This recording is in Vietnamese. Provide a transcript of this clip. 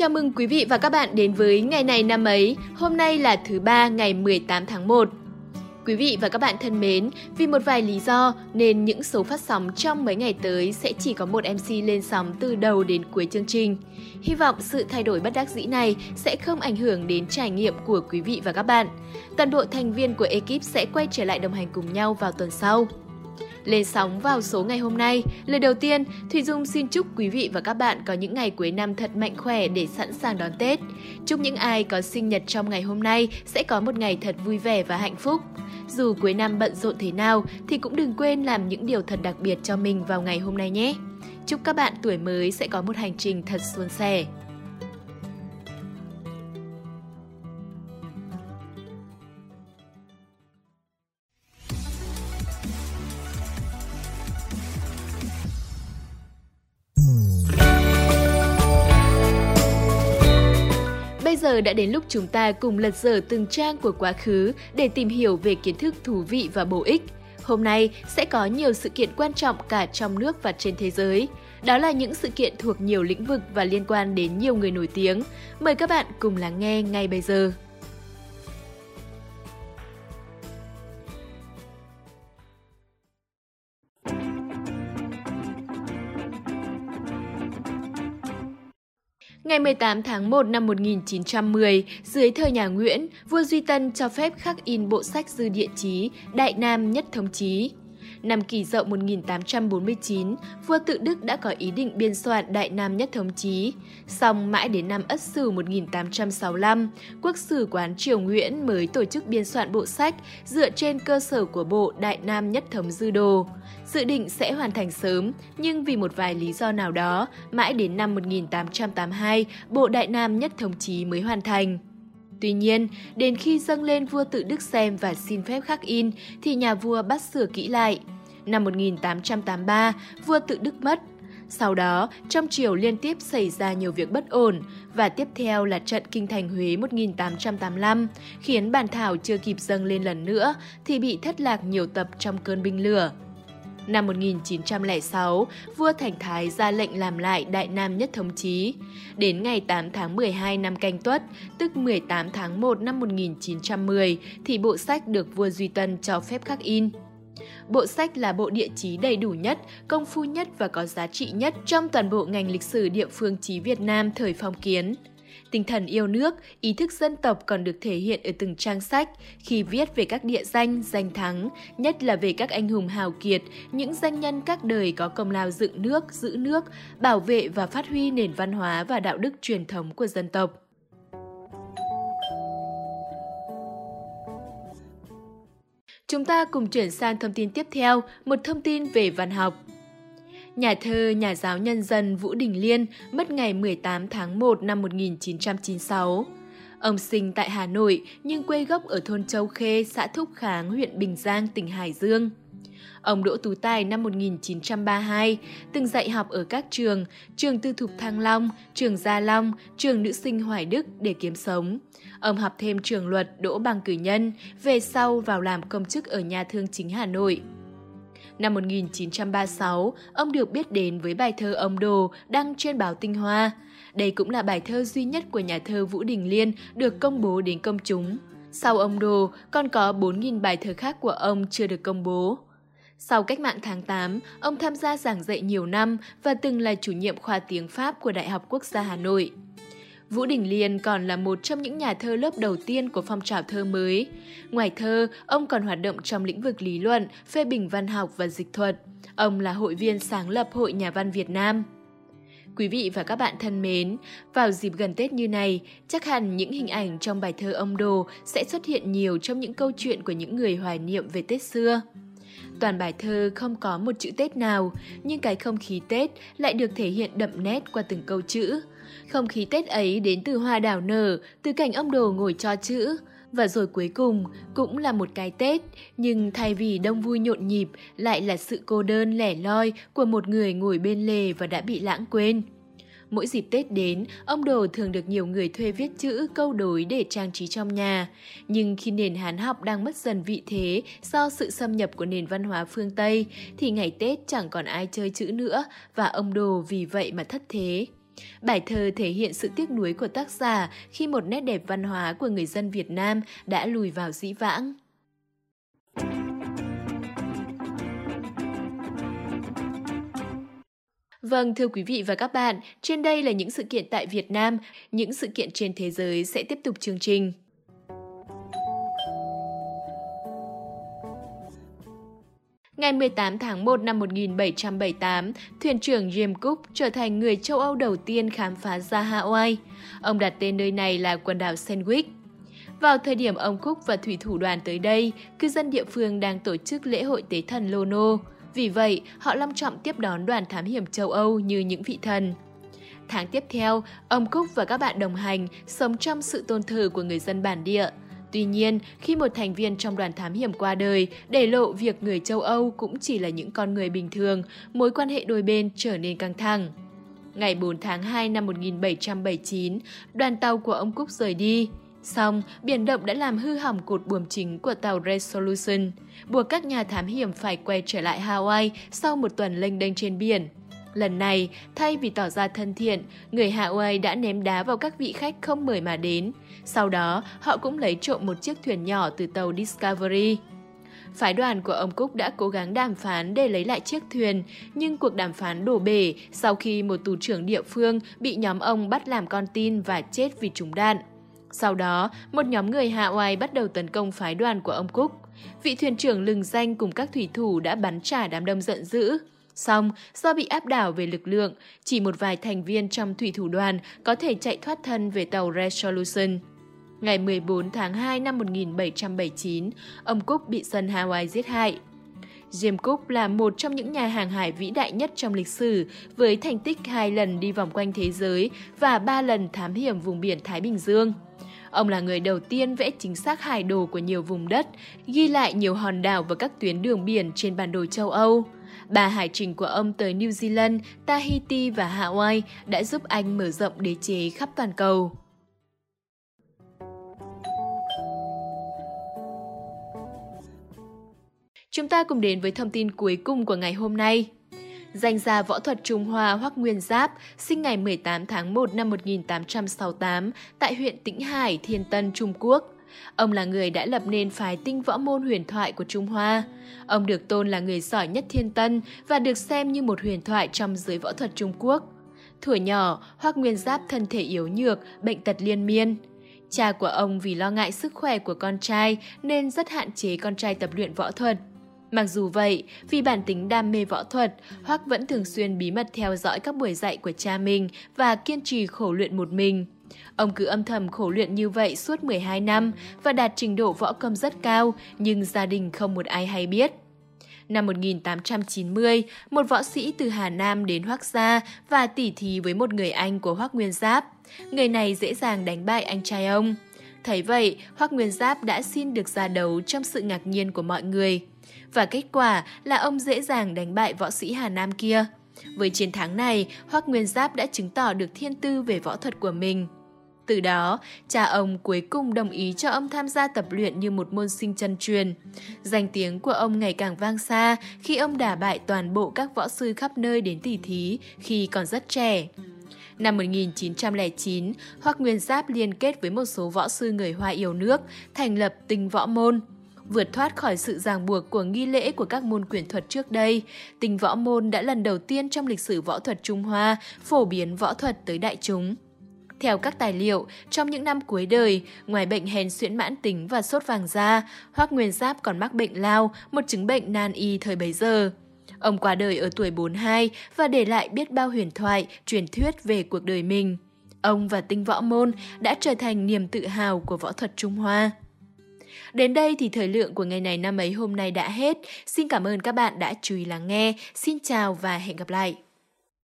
Chào mừng quý vị và các bạn đến với ngày này năm ấy. Hôm nay là thứ ba ngày 18 tháng 1. Quý vị và các bạn thân mến, vì một vài lý do nên những số phát sóng trong mấy ngày tới sẽ chỉ có một MC lên sóng từ đầu đến cuối chương trình. Hy vọng sự thay đổi bất đắc dĩ này sẽ không ảnh hưởng đến trải nghiệm của quý vị và các bạn. Toàn bộ thành viên của ekip sẽ quay trở lại đồng hành cùng nhau vào tuần sau. Lên sóng vào số ngày hôm nay, lời đầu tiên, Thùy Dung xin chúc quý vị và các bạn có những ngày cuối năm thật mạnh khỏe để sẵn sàng đón Tết. Chúc những ai có sinh nhật trong ngày hôm nay sẽ có một ngày thật vui vẻ và hạnh phúc. Dù cuối năm bận rộn thế nào thì cũng đừng quên làm những điều thật đặc biệt cho mình vào ngày hôm nay nhé. Chúc các bạn tuổi mới sẽ có một hành trình thật suôn sẻ. Giờ đã đến lúc chúng ta cùng lật dở từng trang của quá khứ để tìm hiểu về kiến thức thú vị và bổ ích. Hôm nay sẽ có nhiều sự kiện quan trọng cả trong nước và trên thế giới. Đó là những sự kiện thuộc nhiều lĩnh vực và liên quan đến nhiều người nổi tiếng. Mời các bạn cùng lắng nghe ngay bây giờ. Ngày 18 tháng 1 năm 1910, dưới thời nhà Nguyễn, vua Duy Tân cho phép khắc in bộ sách dư địa chí Đại Nam Nhất Thống Chí. Năm kỷ dậu 1849, vua tự Đức đã có ý định biên soạn Đại Nam Nhất Thống Chí. Song mãi đến năm Ất Sửu 1865, Quốc sử quán Triều Nguyễn mới tổ chức biên soạn bộ sách dựa trên cơ sở của bộ Đại Nam Nhất Thống Dư Đồ. Dự định sẽ hoàn thành sớm, nhưng vì một vài lý do nào đó, mãi đến năm 1882, bộ Đại Nam Nhất Thống Chí mới hoàn thành. Tuy nhiên, đến khi dâng lên vua tự Đức xem và xin phép khắc in, thì nhà vua bắt sửa kỹ lại. Năm 1883, vua tự Đức mất. Sau đó, trong triều liên tiếp xảy ra nhiều việc bất ổn, và tiếp theo là trận Kinh Thành Huế 1885, khiến bản thảo chưa kịp dâng lên lần nữa thì bị thất lạc nhiều tập trong cơn binh lửa. Năm 1906, vua Thành Thái ra lệnh làm lại Đại Nam Nhất Thống Chí. Đến ngày 8 tháng 12 năm Canh Tuất, tức 18 tháng 1 năm 1910, thì bộ sách được vua Duy Tân cho phép khắc in. Bộ sách là bộ địa chí đầy đủ nhất, công phu nhất và có giá trị nhất trong toàn bộ ngành lịch sử địa phương chí Việt Nam thời phong kiến. Tinh thần yêu nước, ý thức dân tộc còn được thể hiện ở từng trang sách khi viết về các địa danh, danh thắng, nhất là về các anh hùng hào kiệt, những danh nhân các đời có công lao dựng nước, giữ nước, bảo vệ và phát huy nền văn hóa và đạo đức truyền thống của dân tộc. Chúng ta cùng chuyển sang thông tin tiếp theo, một thông tin về văn học. Nhà thơ, nhà giáo nhân dân Vũ Đình Liên mất ngày 18 tháng 1 năm 1996. Ông sinh tại Hà Nội nhưng quê gốc ở thôn Châu Khê, xã Thúc Kháng, huyện Bình Giang, tỉnh Hải Dương. Ông Đỗ Tú Tài năm 1932, từng dạy học ở các trường, trường tư thục Thăng Long, trường Gia Long, trường nữ sinh Hoài Đức để kiếm sống. Ông học thêm trường luật Đỗ Bằng Cử Nhân, về sau vào làm công chức ở nhà thương chính Hà Nội. Năm 1936, ông được biết đến với bài thơ Ông Đồ đăng trên báo Tinh Hoa. Đây cũng là bài thơ duy nhất của nhà thơ Vũ Đình Liên được công bố đến công chúng. Sau ông Đồ, còn có 4.000 bài thơ khác của ông chưa được công bố. Sau cách mạng tháng 8, ông tham gia giảng dạy nhiều năm và từng là chủ nhiệm khoa tiếng Pháp của Đại học Quốc gia Hà Nội. Vũ Đình Liên còn là một trong những nhà thơ lớp đầu tiên của phong trào thơ mới. Ngoài thơ, ông còn hoạt động trong lĩnh vực lý luận, phê bình văn học và dịch thuật. Ông là hội viên sáng lập Hội Nhà văn Việt Nam. Quý vị và các bạn thân mến, vào dịp gần Tết như này, chắc hẳn những hình ảnh trong bài thơ ông Đồ sẽ xuất hiện nhiều trong những câu chuyện của những người hoài niệm về Tết xưa. Toàn bài thơ không có một chữ Tết nào, nhưng cái không khí Tết lại được thể hiện đậm nét qua từng câu chữ. Không khí Tết ấy đến từ hoa đào nở, từ cảnh ông đồ ngồi cho chữ. Và rồi cuối cùng cũng là một cái Tết, nhưng thay vì đông vui nhộn nhịp lại là sự cô đơn lẻ loi của một người ngồi bên lề và đã bị lãng quên. Mỗi dịp Tết đến, ông Đồ thường được nhiều người thuê viết chữ, câu đối để trang trí trong nhà. Nhưng khi nền Hán học đang mất dần vị thế do sự xâm nhập của nền văn hóa phương Tây, thì ngày Tết chẳng còn ai chơi chữ nữa và ông Đồ vì vậy mà thất thế. Bài thơ thể hiện sự tiếc nuối của tác giả khi một nét đẹp văn hóa của người dân Việt Nam đã lùi vào dĩ vãng. Vâng, thưa quý vị và các bạn, trên đây là những sự kiện tại Việt Nam, những sự kiện trên thế giới sẽ tiếp tục chương trình. Ngày 18 tháng 1 năm 1778, thuyền trưởng James Cook trở thành người châu Âu đầu tiên khám phá ra Hawaii. Ông đặt tên nơi này là quần đảo Sandwich. Vào thời điểm ông Cook và thủy thủ đoàn tới đây, cư dân địa phương đang tổ chức lễ hội tế thần Lono. Vì vậy, họ long trọng tiếp đón đoàn thám hiểm châu Âu như những vị thần. Tháng tiếp theo, ông Cúc và các bạn đồng hành sống trong sự tôn thờ của người dân bản địa. Tuy nhiên, khi một thành viên trong đoàn thám hiểm qua đời, để lộ việc người châu Âu cũng chỉ là những con người bình thường, mối quan hệ đôi bên trở nên căng thẳng. Ngày 4 tháng 2 năm 1779, đoàn tàu của ông Cúc rời đi. Xong, biển động đã làm hư hỏng cột buồm chính của tàu Resolution, buộc các nhà thám hiểm phải quay trở lại Hawaii sau một tuần lênh đênh trên biển. Lần này, thay vì tỏ ra thân thiện, người Hawaii đã ném đá vào các vị khách không mời mà đến. Sau đó, họ cũng lấy trộm một chiếc thuyền nhỏ từ tàu Discovery. Phái đoàn của ông Cook đã cố gắng đàm phán để lấy lại chiếc thuyền, nhưng cuộc đàm phán đổ bể sau khi một tù trưởng địa phương bị nhóm ông bắt làm con tin và chết vì trúng đạn. Sau đó, một nhóm người Hawaii bắt đầu tấn công phái đoàn của ông Cook. Vị thuyền trưởng lừng danh cùng các thủy thủ đã bắn trả đám đông giận dữ. Xong, do bị áp đảo về lực lượng, chỉ một vài thành viên trong thủy thủ đoàn có thể chạy thoát thân về tàu Resolution. Ngày 14 tháng 2 năm 1779, ông Cook bị dân Hawaii giết hại. James Cook là một trong những nhà hàng hải vĩ đại nhất trong lịch sử, với thành tích hai lần đi vòng quanh thế giới và ba lần thám hiểm vùng biển Thái Bình Dương. Ông là người đầu tiên vẽ chính xác hải đồ của nhiều vùng đất, ghi lại nhiều hòn đảo và các tuyến đường biển trên bản đồ châu Âu. Ba hải trình của ông tới New Zealand, Tahiti và Hawaii đã giúp anh mở rộng đế chế khắp toàn cầu. Chúng ta cùng đến với thông tin cuối cùng của ngày hôm nay. Danh gia võ thuật Trung Hoa Hoắc Nguyên Giáp, sinh ngày 18 tháng 1 năm 1868 tại huyện Tĩnh Hải, Thiên Tân, Trung Quốc. Ông là người đã lập nên phái tinh võ môn huyền thoại của Trung Hoa. Ông được tôn là người giỏi nhất Thiên Tân và được xem như một huyền thoại trong giới võ thuật Trung Quốc. Thuở nhỏ, Hoắc Nguyên Giáp thân thể yếu nhược, bệnh tật liên miên. Cha của ông vì lo ngại sức khỏe của con trai nên rất hạn chế con trai tập luyện võ thuật. Mặc dù vậy, vì bản tính đam mê võ thuật, Hoắc vẫn thường xuyên bí mật theo dõi các buổi dạy của cha mình và kiên trì khổ luyện một mình. Ông cứ âm thầm khổ luyện như vậy suốt 12 năm và đạt trình độ võ công rất cao, nhưng gia đình không một ai hay biết. Năm 1890, một võ sĩ từ Hà Nam đến Hoắc Gia và tỉ thí với một người anh của Hoắc Nguyên Giáp. Người này dễ dàng đánh bại anh trai ông. Thấy vậy, Hoắc Nguyên Giáp đã xin được ra đấu trong sự ngạc nhiên của mọi người. Và kết quả là ông dễ dàng đánh bại võ sĩ Hà Nam kia. Với chiến thắng này, Hoắc Nguyên Giáp đã chứng tỏ được thiên tư về võ thuật của mình. Từ đó, cha ông cuối cùng đồng ý cho ông tham gia tập luyện như một môn sinh chân truyền. Danh tiếng của ông ngày càng vang xa khi ông đả bại toàn bộ các võ sư khắp nơi đến tỉ thí khi còn rất trẻ. Năm 1909, Hoắc Nguyên Giáp liên kết với một số võ sư người Hoa yêu nước, thành lập tinh võ môn. Vượt thoát khỏi sự ràng buộc của nghi lễ của các môn quyền thuật trước đây, tinh võ môn đã lần đầu tiên trong lịch sử võ thuật Trung Hoa phổ biến võ thuật tới đại chúng. Theo các tài liệu, trong những năm cuối đời, ngoài bệnh hèn suyễn mãn tính và sốt vàng da, Hoắc Nguyên Giáp còn mắc bệnh lao, một chứng bệnh nan y thời bấy giờ. Ông qua đời ở tuổi 42 và để lại biết bao huyền thoại, truyền thuyết về cuộc đời mình. Ông và tinh võ môn đã trở thành niềm tự hào của võ thuật Trung Hoa. Đến đây thì thời lượng của ngày này năm ấy hôm nay đã hết. Xin cảm ơn các bạn đã chú ý lắng nghe. Xin chào và hẹn gặp lại.